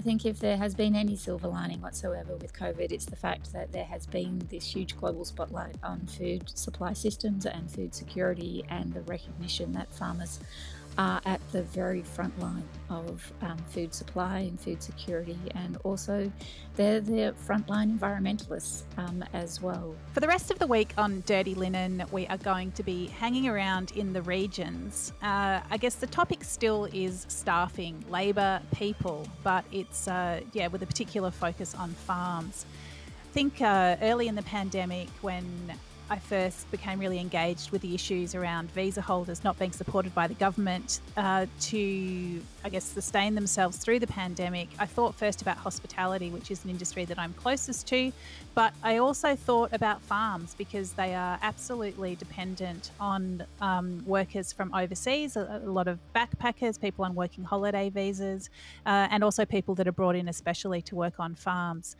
I think if there has been any silver lining whatsoever with COVID, it's the fact that there has been this huge global spotlight on food supply systems and food security and the recognition that farmers are at the very front line of um, food supply and food security, and also they're the frontline environmentalists um, as well. For the rest of the week on Dirty Linen, we are going to be hanging around in the regions. Uh, I guess the topic still is staffing, labour, people, but it's uh, yeah with a particular focus on farms. I think uh, early in the pandemic, when I first became really engaged with the issues around visa holders not being supported by the government uh, to, I guess, sustain themselves through the pandemic. I thought first about hospitality, which is an industry that I'm closest to, but I also thought about farms because they are absolutely dependent on um, workers from overseas, a, a, lot of backpackers, people on working holiday visas, uh, and also people that are brought in especially to work on farms.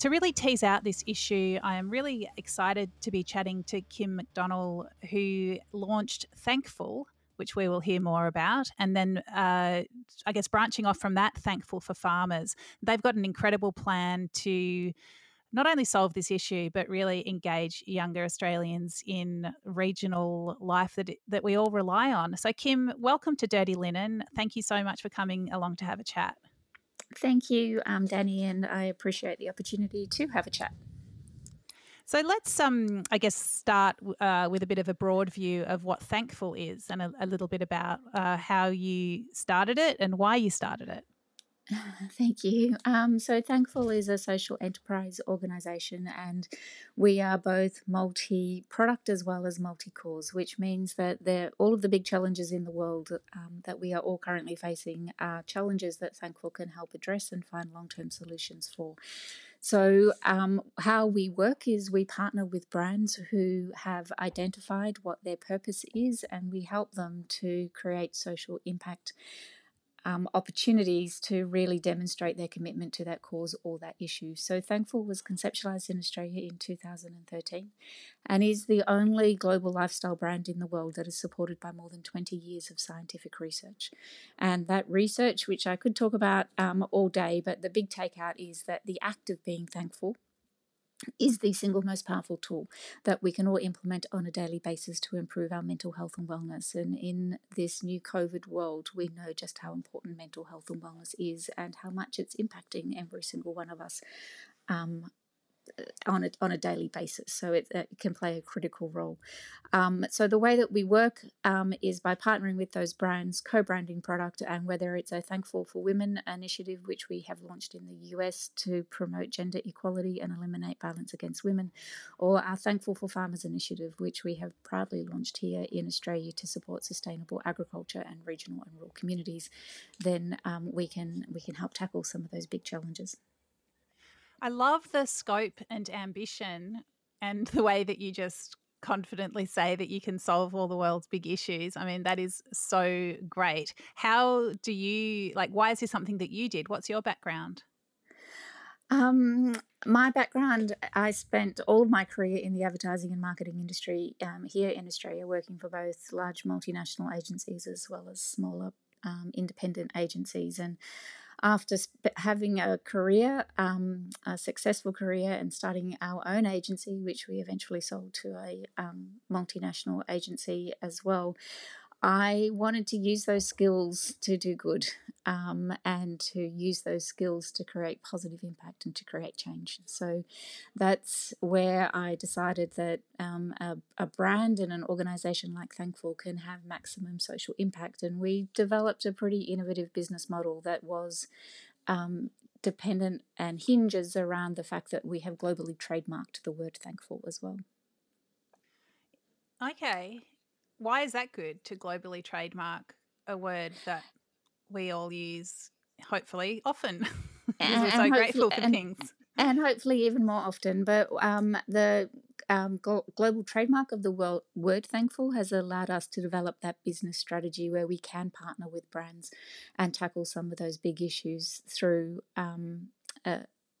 To really tease out this issue, I am really excited to be chatting to Kim McDonnell, who launched Thankful, which we will hear more about. And then, uh, I guess, branching off from that, Thankful for Farmers. They've got an incredible plan to not only solve this issue, but really engage younger Australians in regional life that, that we all rely on. So, Kim, welcome to Dirty Linen. Thank you so much for coming along to have a chat. Thank you, um, Dani, and I appreciate the opportunity to have a chat. So let's, um, I guess, start uh, with a bit of a broad view of what Thankful is and a, a little bit about uh, how you started it and why you started it. Thank you. Um, so, Thankful is a social enterprise organisation, and we are both multi product as well as multi cause, which means that all of the big challenges in the world um, that we are all currently facing are challenges that Thankful can help address and find long term solutions for. So, um, how we work is we partner with brands who have identified what their purpose is, and we help them to create social impact um, opportunities to really demonstrate their commitment to that cause or that issue. So, Thankful was conceptualized in Australia in 2013 and is the only global lifestyle brand in the world that is supported by more than 20 years of scientific research. And that research, which I could talk about um, all day, but the big takeout is that the act of being thankful is the single most powerful tool that we can all implement on a daily basis to improve our mental health and wellness. And in this new COVID world, we know just how important mental health and wellness is and how much it's impacting every single one of us. Um, on a, on a daily basis. So it, it can play a critical role. Um, so the way that we work um, is by partnering with those brands, co-branding product, and whether it's a Thankful for Women initiative, which we have launched in the US to promote gender equality and eliminate violence against women, or our Thankful for Farmers initiative, which we have proudly launched here in Australia to support sustainable agriculture and regional and rural communities, then um, we can we can help tackle some of those big challenges. I love the scope and ambition and the way that you just confidently say that you can solve all the world's big issues. I mean, that is so great. How do you, like, why is this something that you did? What's your background? Um, my background, I spent all of my career in the advertising and marketing industry um, here in Australia, working for both large multinational agencies as well as smaller um, independent agencies. And after having a career, um, a successful career, and starting our own agency, which we eventually sold to a um, multinational agency as well, I wanted to use those skills to do good um, and to use those skills to create positive impact and to create change. So that's where I decided that um, a, a, brand and an organization like Thankful can have maximum social impact. And we developed a pretty innovative business model that was um, dependent and hinges around the fact that we have globally trademarked the word thankful as well. Okay why is that good to globally trademark a word that we all use, hopefully, often? because we're so grateful for and, things. And hopefully, even more often. But um, the um, global trademark of the world, word thankful has allowed us to develop that business strategy where we can partner with brands and tackle some of those big issues through. Um,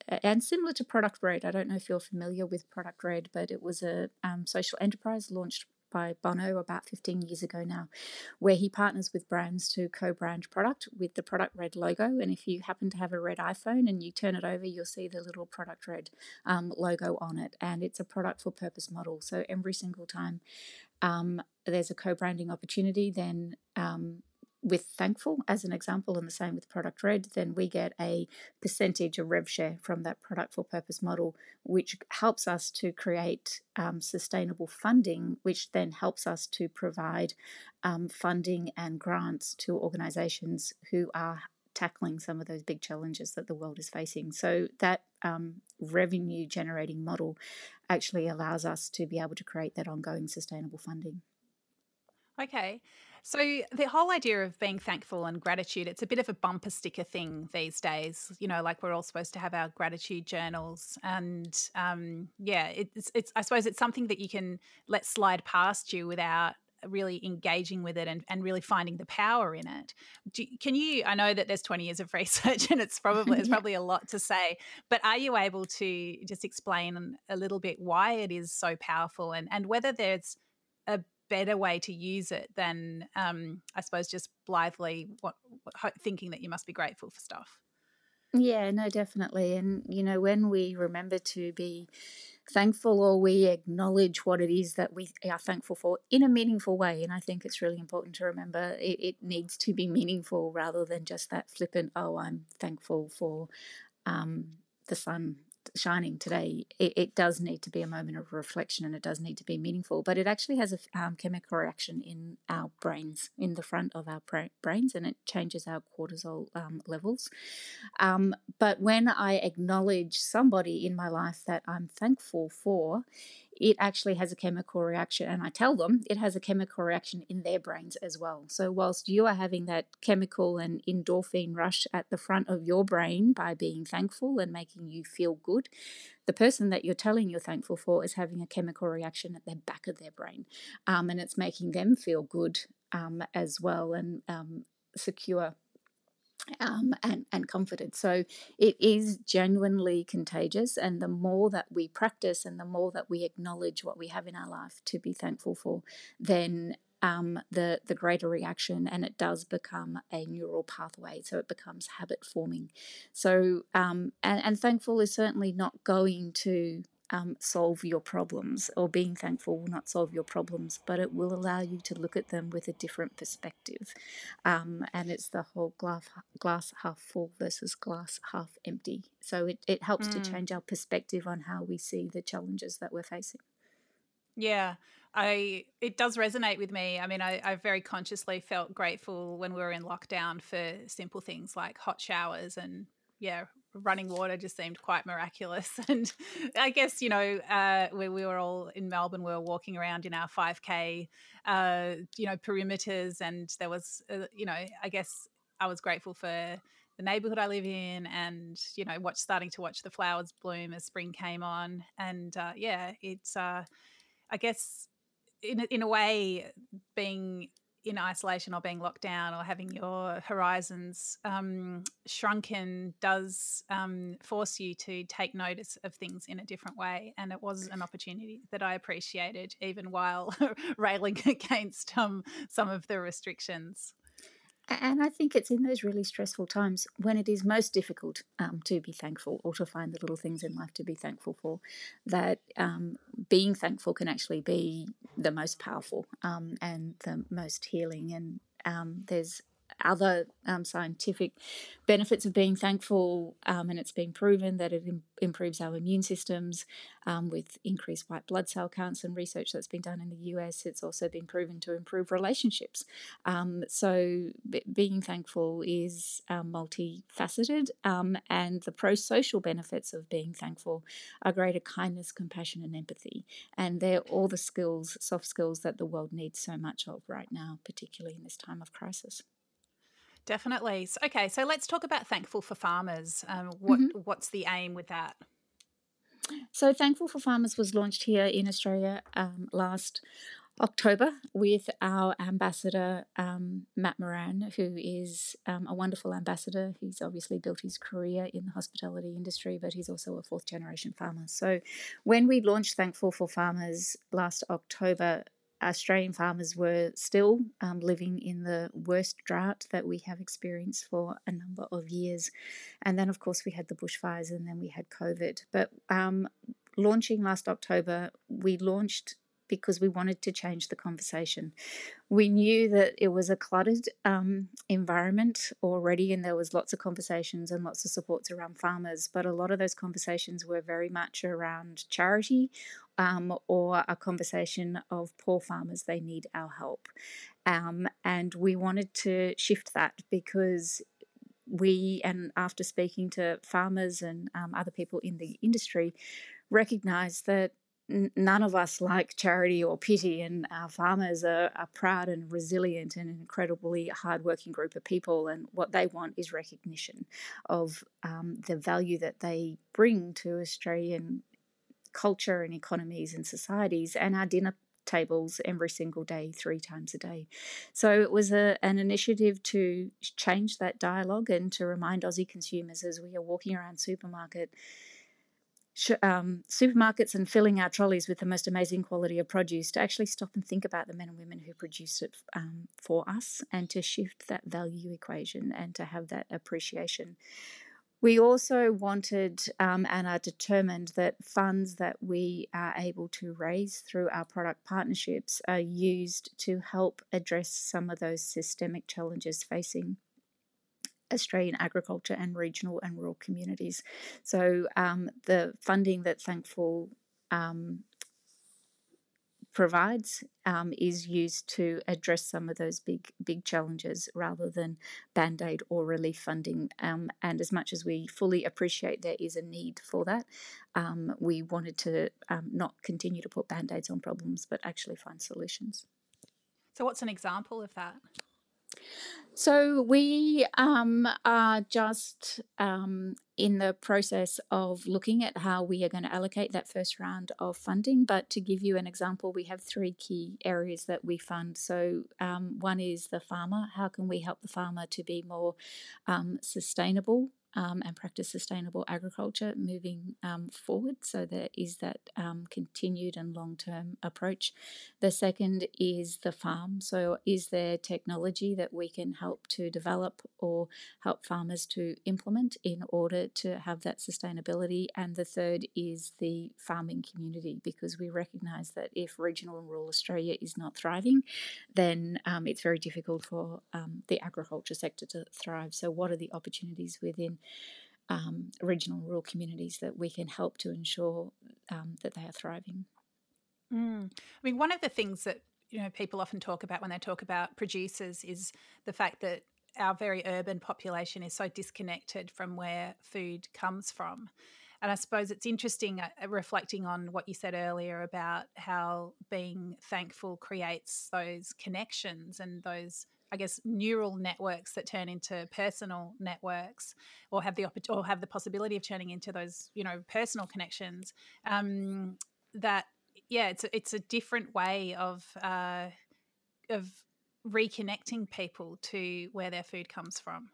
and similar to Product Red, I don't know if you're familiar with Product Red, but it was a um, social enterprise launched by Bono about 15 years ago now, where he partners with brands to co brand product with the Product Red logo. And if you happen to have a red iPhone and you turn it over, you'll see the little Product Red um, logo on it. And it's a product for purpose model. So every single time um, there's a co branding opportunity, then um, with Thankful as an example, and the same with Product Red, then we get a percentage of rev share from that product for purpose model, which helps us to create um, sustainable funding, which then helps us to provide um, funding and grants to organizations who are tackling some of those big challenges that the world is facing. So that um, revenue generating model actually allows us to be able to create that ongoing sustainable funding. Okay. So the whole idea of being thankful and gratitude, it's a bit of a bumper sticker thing these days. You know, like we're all supposed to have our gratitude journals, and um, yeah, it's it's. I suppose it's something that you can let slide past you without really engaging with it and, and really finding the power in it. Do, can you? I know that there's 20 years of research, and it's probably it's probably a lot to say, but are you able to just explain a little bit why it is so powerful and and whether there's a better way to use it than um, I suppose just blithely what, what, thinking that you must be grateful for stuff. Yeah, no, definitely. And, you know, when we remember to be thankful or we acknowledge what it is that we are thankful for in a meaningful way, and I think it's really important to remember it, it needs to be meaningful rather than just that flippant, oh, I'm thankful for um, the sun shining today, it, it, does need to be a moment of reflection and it does need to be meaningful. But it actually has a um, chemical reaction in our brains, in the front of our brains, and it changes our cortisol um, levels. Um, but when I acknowledge somebody in my life that I'm thankful for, it actually has a chemical reaction. And I tell them it has a chemical reaction in their brains as well. So, whilst you are having that chemical and endorphin rush at the front of your brain by being thankful and making you feel good, the person that you're telling you're thankful for is having a chemical reaction at the back of their brain. Um, and it's making them feel good um, as well and um, secure um, and, and comforted. So it is genuinely contagious. And the more that we practice and the more that we acknowledge what we have in our life to be thankful for, then um, the the greater reaction, and it does become a neural pathway. So it becomes habit forming. So um, and, and thankful is certainly not going to um, solve your problems, or being thankful will not solve your problems, but it will allow you to look at them with a different perspective. Um, and it's the whole glass, glass half full versus glass half empty. So it, it helps mm. to change our perspective on how we see the challenges that we're facing. Yeah, I it does resonate with me. I mean, I, I very consciously felt grateful when we were in lockdown for simple things like hot showers and yeah, running water just seemed quite miraculous. And I guess, you know, uh, we, we were all in Melbourne, we were walking around in our 5K, uh, you know, perimeters. And there was, uh, you know, I guess I was grateful for the neighborhood I live in and, you know, watch starting to watch the flowers bloom as spring came on. And uh, yeah, it's, uh, I guess, in, in a way, being in isolation or being locked down or having your horizons um, shrunken does um, force you to take notice of things in a different way. And it was an opportunity that I appreciated, even while railing against um, some of the restrictions. And I think it's in those really stressful times when it is most difficult um, to be thankful or to find the little things in life to be thankful for that um, being thankful can actually be the most powerful um, and the most healing. And um, there's other um, scientific benefits of being thankful, um, and it's been proven that it Im- improves our immune systems um, with increased white blood cell counts and research that's been done in the US. It's also been proven to improve relationships. Um, so, b- being thankful is um, multifaceted, um, and the pro social benefits of being thankful are greater kindness, compassion, and empathy. And they're all the skills, soft skills that the world needs so much of right now, particularly in this time of crisis. Definitely. Okay, so let's talk about Thankful for Farmers. Um, what mm-hmm. what's the aim with that? So, Thankful for Farmers was launched here in Australia um, last October with our ambassador, um, Matt Moran, who is um, a wonderful ambassador. He's obviously built his career in the hospitality industry, but he's also a fourth generation farmer. So, when we launched Thankful for Farmers last October, Australian farmers were still um, living in the worst drought that we have experienced for a number of years. And then, of course, we had the bushfires and then we had COVID. But um, launching last October, we launched because we wanted to change the conversation. We knew that it was a cluttered um, environment already, and there was lots of conversations and lots of supports around farmers. But a lot of those conversations were very much around charity um, or a conversation of poor farmers. They need our help, um, and we wanted to shift that because we and after speaking to farmers and um, other people in the industry recognize that none of us like charity or pity, and our farmers are, are proud and resilient and an incredibly hardworking group of people. And what they want is recognition of um, the value that they bring to Australian culture and economies and societies and our dinner tables every single day, three times a day. So it was a, an initiative to change that dialogue and to remind Aussie consumers as we are walking around supermarket um, supermarkets and filling our trolleys with the most amazing quality of produce to actually stop and think about the men and women who produce it um, for us and to shift that value equation and to have that appreciation. We also wanted um, and are determined that funds that we are able to raise through our product partnerships are used to help address some of those systemic challenges facing Australian agriculture and regional and rural communities. So um, the funding that Thankful um, provides um, is used to address some of those big big challenges rather than band aid or relief funding. Um, and as much as we fully appreciate there is a need for that, um, we wanted to um, not continue to put band aids on problems, but actually find solutions. So, what's an example of that? So we um, are just um, in the process of looking at how we are going to allocate that first round of funding. But to give you an example, we have three key areas that we fund. So um, one is the farmer. How can we help the farmer to be more um, sustainable? Um, and practice sustainable agriculture moving um, forward. So there is that um, continued and long term approach. The second is the farm. So is there technology that we can help to develop or help farmers to implement in order to have that sustainability? And the third is the farming community because we recognise that if regional and rural Australia is not thriving, then um, it's very difficult for um, the agriculture sector to thrive. So what are the opportunities within um, regional rural communities that we can help to ensure um, that they are thriving. Mm. I mean, one of the things that you know people often talk about when they talk about producers is the fact that our very urban population is so disconnected from where food comes from. And I suppose it's interesting uh, reflecting on what you said earlier about how being thankful creates those connections and those I guess neural networks that turn into personal networks, or have the or have the possibility of turning into those you know personal connections. Um, that yeah, it's a, it's a different way of uh, of reconnecting people to where their food comes from.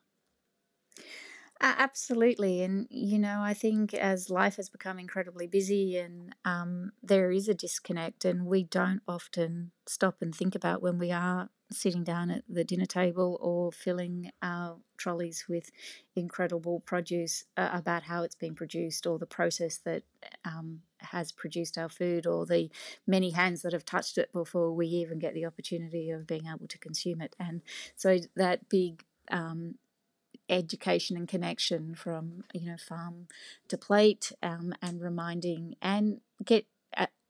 Absolutely. And, you know, I think as life has become incredibly busy and um, there is a disconnect, and we don't often stop and think about when we are sitting down at the dinner table or filling our trolleys with incredible produce uh, about how it's been produced or the process that um, has produced our food or the many hands that have touched it before we even get the opportunity of being able to consume it. And so that big um, education and connection from you know farm to plate um, and reminding and get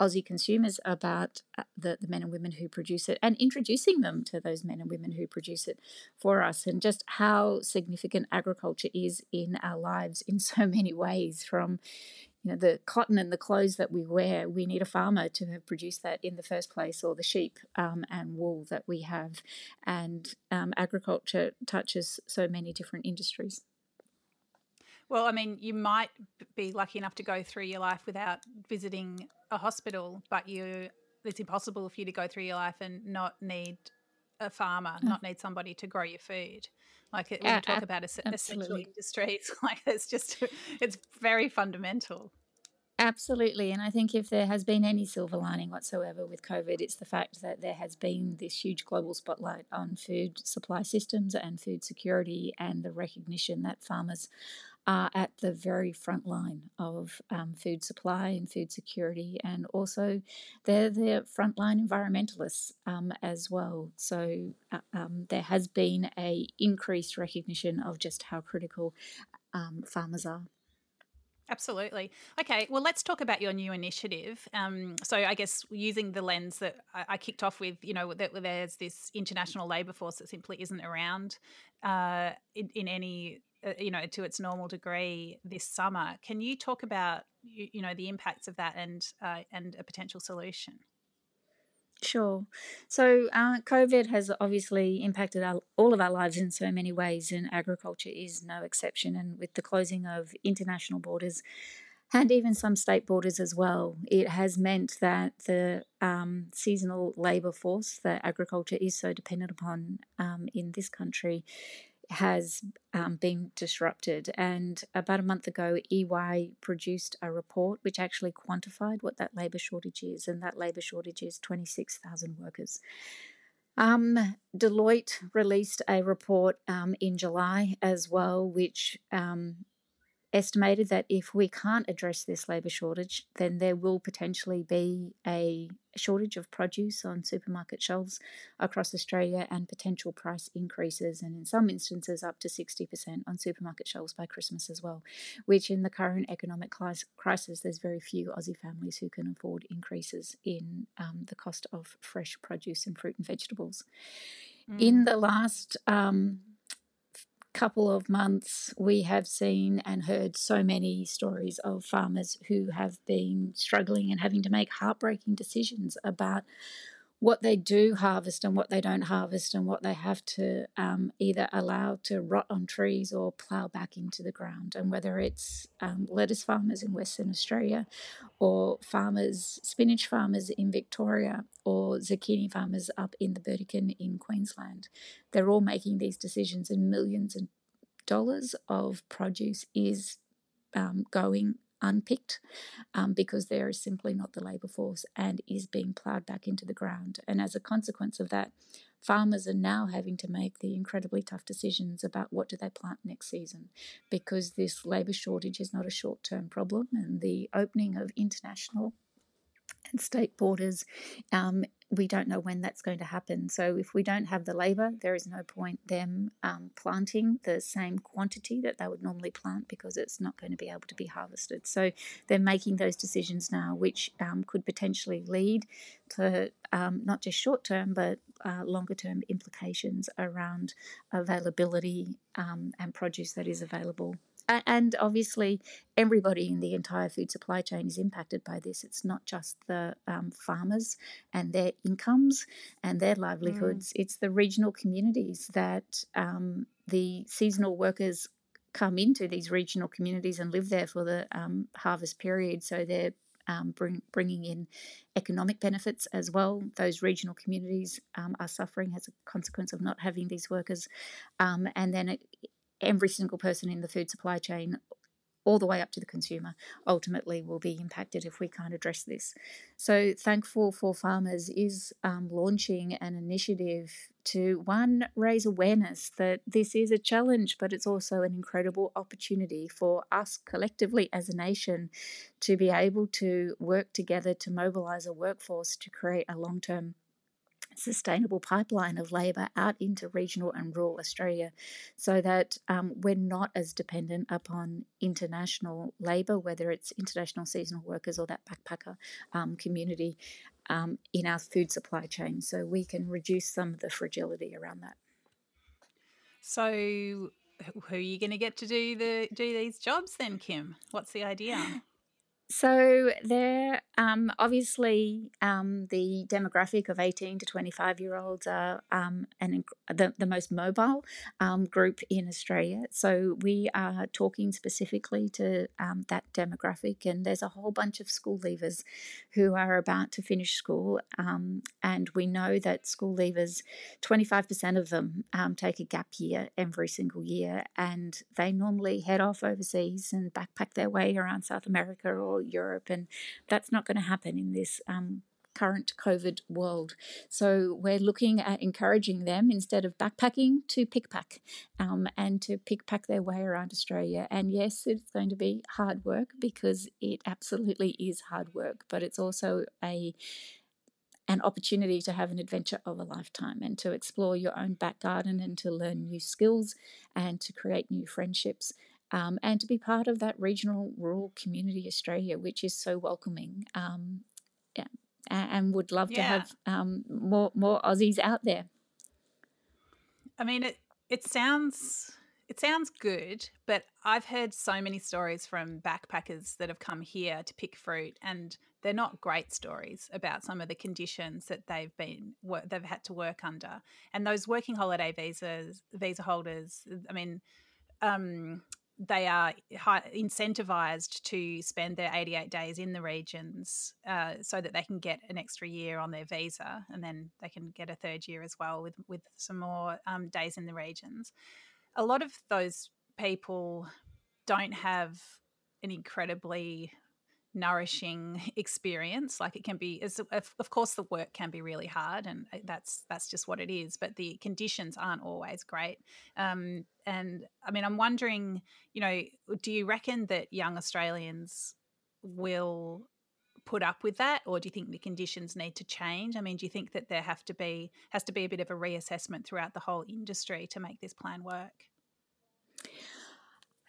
Aussie consumers about uh, the, the men and women who produce it and introducing them to those men and women who produce it for us and just how significant agriculture is in our lives in so many ways from you know the cotton and the clothes that we wear we need a farmer to have produced that in the first place or the sheep um, and wool that we have. And um, agriculture touches so many different industries. Well, I mean, you might be lucky enough to go through your life without visiting a hospital, but you it's impossible for you to go through your life and not need a farmer, mm. not need somebody to grow your food. Like it, when you talk about essential industries, like it's just it's very fundamental. Absolutely. And I think if there has been any silver lining whatsoever with COVID, it's the fact that there has been this huge global spotlight on food supply systems and food security and the recognition that farmers are at the very front line of um, food supply and food security, and also they're the frontline environmentalists um, as well. So uh, um, there has been a increased recognition of just how critical um, farmers are. Absolutely. Okay, well, let's talk about your new initiative. Um, so, I guess using the lens that I, I, kicked off with, you know, that there's this international labour force that simply isn't around uh, in, in, any uh, you know to its normal degree this summer can you talk about you, you know the impacts of that and uh, and a potential solution Sure. So, uh, COVID has obviously impacted our, all of our lives in so many ways, and agriculture is no exception. And with the closing of international borders and even some state borders as well, it has meant that the um, seasonal labour force that agriculture is so dependent upon um, in this country has um, been disrupted. And about a month ago, EY produced a report which actually quantified what that labour shortage is, and that labour shortage is 26,000 workers. Um, Deloitte released a report um, in July as well, which um, estimated that if we can't address this labour shortage, then there will potentially be a shortage of produce on supermarket shelves across Australia and potential price increases, and in some instances, up to 60% on supermarket shelves by Christmas as well. Which, in the current economic crisis, there's very few Aussie families who can afford increases in um, the cost of fresh produce and fruit and vegetables. Mm. In the last um, couple of months, we have seen and heard so many stories of farmers who have been struggling and having to make heartbreaking decisions about what they do harvest and what they don't harvest, and what they have to um, either allow to rot on trees or plough back into the ground. And whether it's um, lettuce farmers in Western Australia, or farmers, spinach farmers in Victoria, or zucchini farmers up in the Burdekin in Queensland, they're all making these decisions, and millions of dollars of produce is um, going unpicked um, because there is simply not the labour force and is being ploughed back into the ground. And as a consequence of that, farmers are now having to make the incredibly tough decisions about what do they plant next season because this labour shortage is not a short term problem and the opening of international and state borders um, we don't know when that's going to happen. So if we don't have the labour, there is no point them um, planting the same quantity that they would normally plant because it's not going to be able to be harvested. So they're making those decisions now, which um, could potentially lead to um, not just short term but uh, longer term implications around availability um, and produce that is available and obviously everybody in the entire food supply chain is impacted by this it's not just the um, farmers and their incomes and their livelihoods mm. it's the regional communities that um, the seasonal workers come into these regional communities and live there for the um, harvest period so they're um, bring, bringing in economic benefits as well. Those regional communities um, are suffering as a consequence of not having these workers. Um, and then it, every single person in the food supply chain all the way up to the consumer ultimately will be impacted if we can't address this. So, Thankful for Farmers is um, launching an initiative to one, raise awareness that this is a challenge, but it's also an incredible opportunity for us collectively as a nation to be able to work together to mobilize a workforce to create a long term sustainable pipeline of labour out into regional and rural Australia so that um, we're not as dependent upon international labour, whether it's international seasonal workers or that backpacker um, community um, in our food supply chain. So we can reduce some of the fragility around that. So, who are you going to get to do the do these jobs then, Kim? What's the idea? So they're um, obviously um, the demographic of 18 to 25 year olds are um, an, the, the most mobile um, group in Australia. So we are talking specifically to um, that demographic, and there's a whole bunch of school leavers who are about to finish school. Um, and we know that school leavers, 25% of them take a gap year every single year, and they normally head off overseas and backpack their way around South America or Europe, and that's not going to happen in this um, current COVID world. So we're looking at encouraging them instead of backpacking to pickpack um, and to pickpack their way around Australia. And yes, it's going to be hard work because it absolutely is hard work, but it's also a an opportunity to have an adventure of a lifetime and to explore your own back garden and to learn new skills and to create new friendships um, and to be part of that regional rural community Australia, which is so welcoming. Um, yeah, and would love yeah. to have um, more more Aussies out there. I mean, it it sounds it sounds good, but I've heard so many stories from backpackers that have come here to pick fruit, and they're not great stories about some of the conditions that they've been they've had to work under. And those working holiday visas visa holders, I mean. Um, they are incentivized to spend their 88 days in the regions uh, so that they can get an extra year on their visa and then they can get a third year as well with, with some more um, days in the regions. A lot of those people don't have an incredibly nourishing experience like it can be of course the work can be really hard and uh, that's that's just what it is but the conditions aren't always great. Um, and i mean i'm wondering you know do you reckon that young australians will put up with that or do you think the conditions need to change? I mean do you think that there have to be has to be a bit of a reassessment throughout the whole industry to make this plan work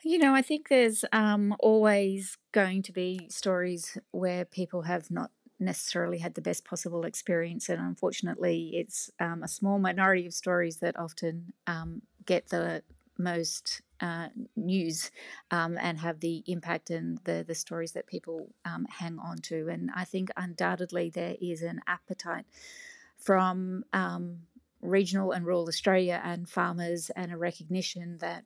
you know, I think there's um, always going to be stories where people have not necessarily had the best possible experience, and unfortunately, it's um, a small minority of stories that often um, get the most uh, news um, and have the impact and the the stories that people um, hang on to. And I think undoubtedly there is an appetite from um, regional and rural Australia and farmers and a recognition that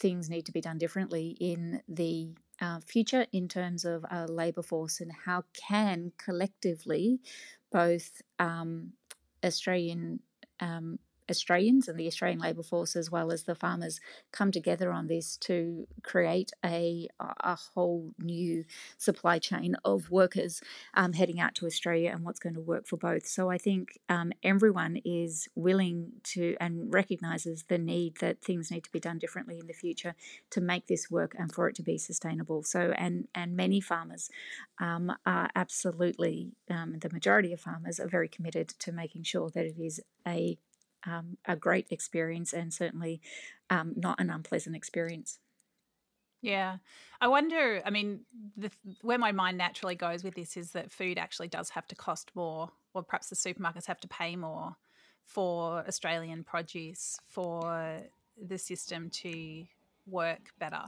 things need to be done differently in the uh, future in terms of a labour force and how can collectively both um, Australian um, Australians and the Australian labour force, as well as the farmers, come together on this to create a, a whole new supply chain of workers um, heading out to Australia and what's going to work for both. So I think um, everyone is willing to and recognises the need that things need to be done differently in the future to make this work and for it to be sustainable. So and and many farmers um, are absolutely um, the majority of farmers are very committed to making sure that it is a um, a great experience and certainly um, not an unpleasant experience. Yeah. I wonder, I mean, the, where my mind naturally goes with this is that food actually does have to cost more, or perhaps the supermarkets have to pay more for Australian produce for the system to work better.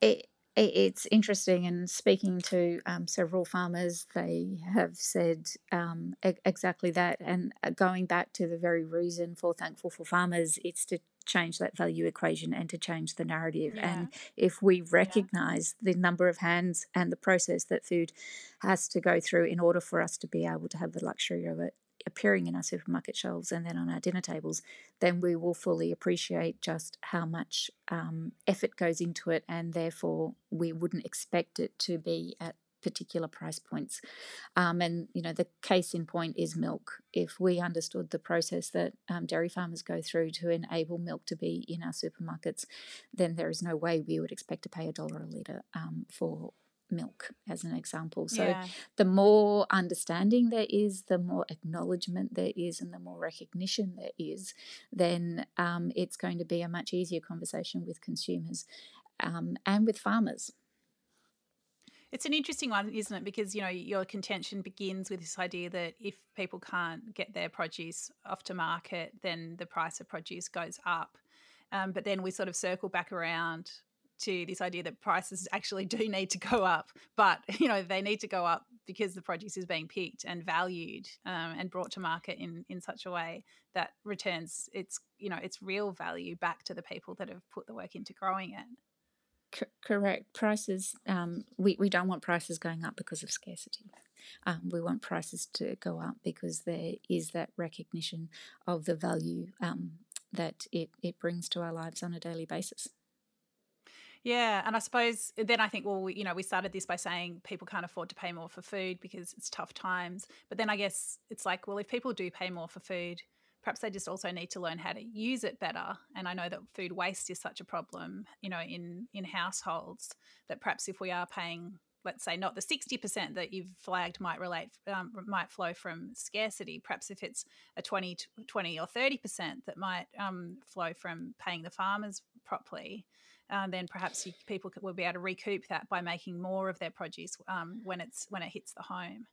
It, it's interesting and speaking to um, several farmers they have said um, exactly that and uh, going back to the very reason for thankful for farmers it's to change that value equation and to change the narrative yeah. and if we recognize yeah. the number of hands and the process that food has to go through in order for us to be able to have the luxury of it appearing in our supermarket shelves and then on our dinner tables, then we will fully appreciate just how much um, effort goes into it, and therefore we wouldn't expect it to be at particular price points. Um, and you know, the case in point is milk. If we understood the process that um, dairy farmers go through to enable milk to be in our supermarkets, then there is no way we would expect to pay a dollar a litre um, for milk as an example so yeah. the more understanding there is the more acknowledgement there is and the more recognition there is then um, it's going to be a much easier conversation with consumers um, and with farmers it's an interesting one, isn't it? Because you know your contention begins with this idea that if people can't get their produce off to market, then the price of produce goes up. Um, but then we sort of circle back around to this idea that prices actually do need to go up, but you know they need to go up because the produce is being picked and valued um, and brought to market in in such a way that returns its you know its real value back to the people that have put the work into growing it. C- correct. Prices. Um, we we don't want prices going up because of scarcity. Um, we want prices to go up because there is that recognition of the value um, that it, it brings to our lives on a daily basis. Yeah, and I suppose eh, then I think, well, we, you know, we started this by saying people can't afford to pay more for food because it's tough times. But then I guess it's like, well, if people do pay more for food, perhaps they just also need to learn how to use it better. And I know that food waste is such a problem, you know, in in households that perhaps if we are paying let's say not the 60% that you've flagged might relate um, might flow from scarcity. Perhaps if it's a 20 20 or 30% that might um, flow from paying the farmers properly uh, then perhaps you, people will be able to recoup that by making more of their produce um, when it's when it hits the home.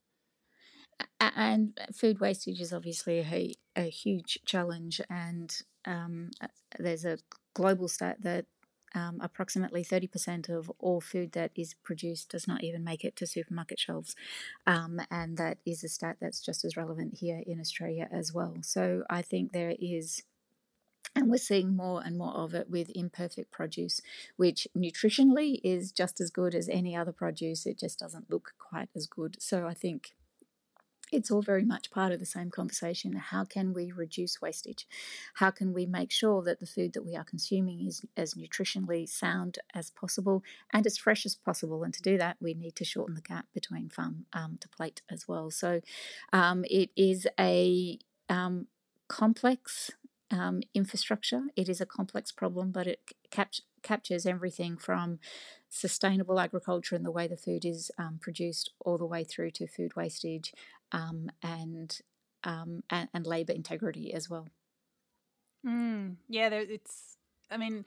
And food wastage is obviously a, a huge challenge and um, there's a global stat that um, approximately 30% of all food that is produced does not even make it to supermarket shelves. Um, and that is a stat that's just as relevant here in Australia as well. So I think there is. And we're seeing more and more of it with imperfect produce, which nutritionally is just as good as any other produce. It just doesn't look quite as good. So I think it's all very much part of the same conversation. How can we reduce wastage? How can we make sure that the food that we are consuming is as nutritionally sound as possible and as fresh as possible? And to do that, we need to shorten the gap between farm um, to plate as well. So um, it is a um, complex um, infrastructure. It is a complex problem, but it cap- captures everything from sustainable agriculture and the way the food is um, produced, all the way through to food wastage, um, and, um, and, and labor integrity as well. Mm, yeah, there, it's. I mean,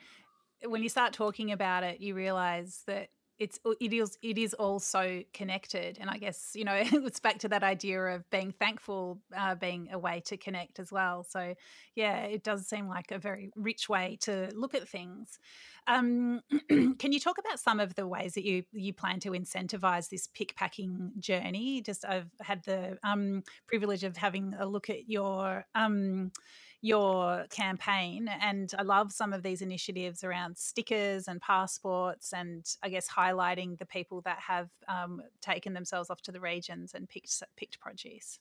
when you start talking about it, you realize that it's it is it is all so connected. And i guess you know it's back to that idea of being thankful uh, being a way to connect as well. So yeah it does seem like a very rich way to look at things. Um, can you talk about some of the ways that you you plan to incentivize this pick packing journey? Just i've had the um, privilege of having a look at your um, your campaign. And I love some of these initiatives around stickers and passports, and I guess highlighting the people that have um, taken themselves off to the regions and picked picked produce.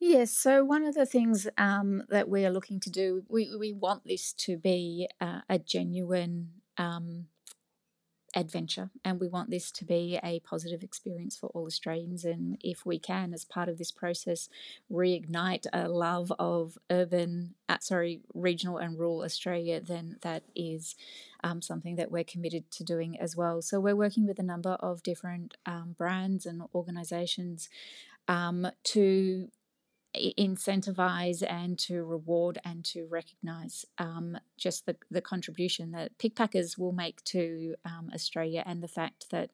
Yes, so one of the things um, that we are looking to do, we, we want this to be uh, a genuine um, adventure and we want this to be a positive experience for all Australians and if we can as part of this process reignite a love of urban uh, sorry regional and rural Australia then that is um, something that we're committed to doing as well. So we're working with a number of different um, brands and organizations um, to incentivize and to reward and to recognize um, just the, the contribution that pickpackers will make to um, Australia and the fact that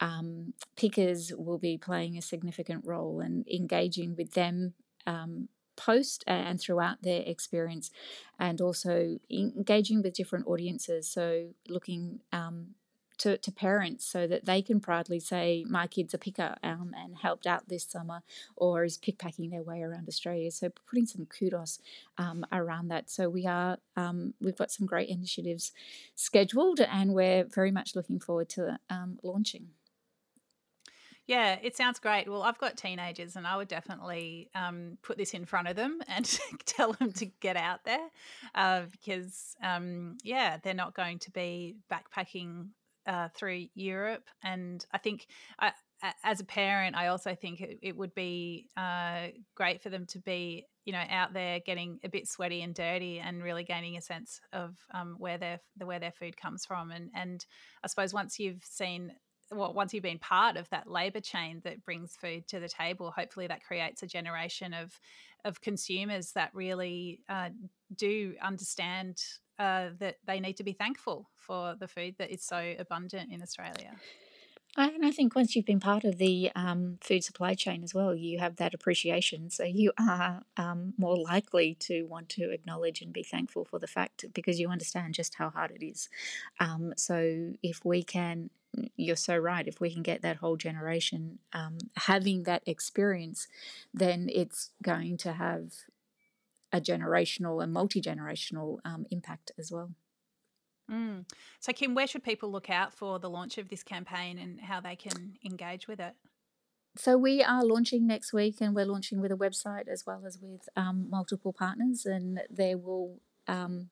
um, pickers will be playing a significant role and engaging with them um, post and throughout their experience and also engaging with different audiences. So looking um, to, to parents so that they can proudly say, My kid's a picker um, and helped out this summer or is pickpacking their way around Australia. So putting some kudos um, around that. So we are, um, we've got some great initiatives scheduled and we're very much looking forward to um, launching. Yeah, it sounds great. Well, I've got teenagers, and I would definitely um, put this in front of them and tell them to get out there uh, because, um, yeah, they're not going to be backpacking uh, through Europe. And I think I, as a parent, I also think it, it would be uh, great for them to be, you know, out there getting a bit sweaty and dirty, and really gaining a sense of um, where their the where their food comes from. And and I suppose once you've seen well, once you've been part of that labor chain that brings food to the table, hopefully that creates a generation of of consumers that really uh, do understand uh, that they need to be thankful for the food that is so abundant in Australia. And I think once you've been part of the um, food supply chain as well, you have that appreciation. So you are um, more likely to want to acknowledge and be thankful for the fact because you understand just how hard it is. Um, so if we can, you're so right, if we can get that whole generation um, having that experience, then it's going to have a generational and multi generational um, impact as well. Mm. So, Kim, where should people look out for the launch of this campaign and how they can engage with it? So, we are launching next week and we're launching with a website as well as with um, multiple partners, and there will um,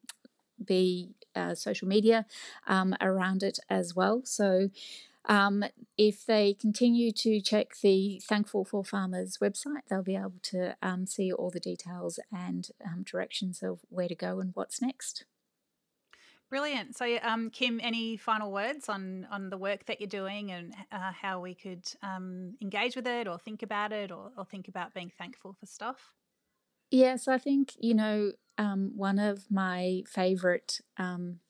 be uh, social media um, around it as well. So um, if they continue to check the Thankful for Farmers website, they'll be able to um, see all the details and um, directions of where to go and what's next. Brilliant. So, um, Kim, any final words on on the work that you're doing and uh, how we could um, engage with it, or think about it, or, or, think about being thankful for stuff? Yes, I think you know um, one of my favorite um,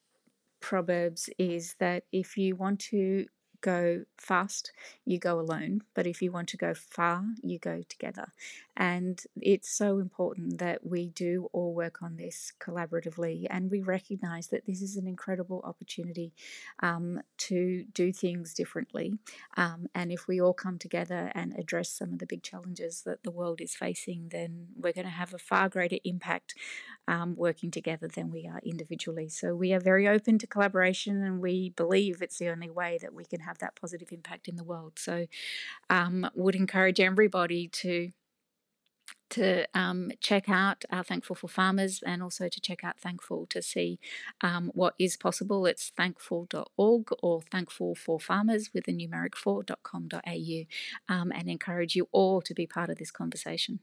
proverbs is that if you want to go fast, you go alone. But if you want to go far, you go together. And it's so important that we do all work on this collaboratively and we recognize that this is an incredible opportunity um, to do things differently. Um, and if we all come together and address some of the big challenges that the world is facing, then we're going to have a far greater impact um, working together than we are individually. So we are very open to collaboration and we believe it's the only way that we can have that positive impact in the world. So um, would encourage everybody to to um, check out our Thankful for Farmers and also to check out Thankful to see um, what is possible. It's thankful.org or thankful for farmers with a numeric 4.com.au um, and encourage you all to be part of this conversation.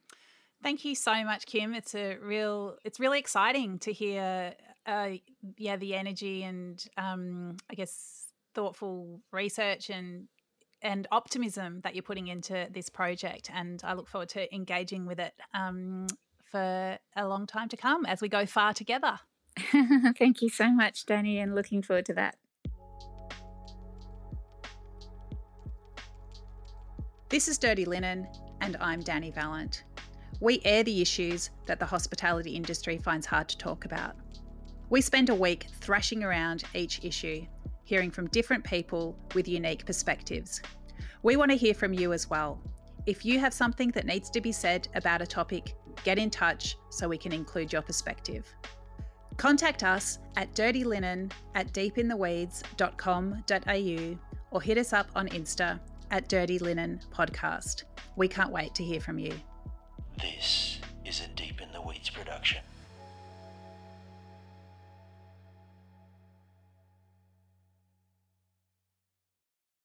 Thank you so much, Kim. It's a real, it's really exciting to hear, uh, yeah, the energy and um, I guess thoughtful research and and optimism that you're putting into this project. And I look forward to engaging with it um, for a long time to come as we go far together. Thank you so much, Dani, and looking forward to that. This is Dirty Linen, and I'm Dani Valent. We air the issues that the hospitality industry finds hard to talk about. We spend a week thrashing around each issue hearing from different people with unique perspectives. We want to hear from you as well. If you have something that needs to be said about a topic, get in touch so we can include your perspective. Contact us at dirtylinen at deepintheweeds.com.au or hit us up on Insta at Dirty Linen Podcast. We can't wait to hear from you. This is a Deep in the Weeds production.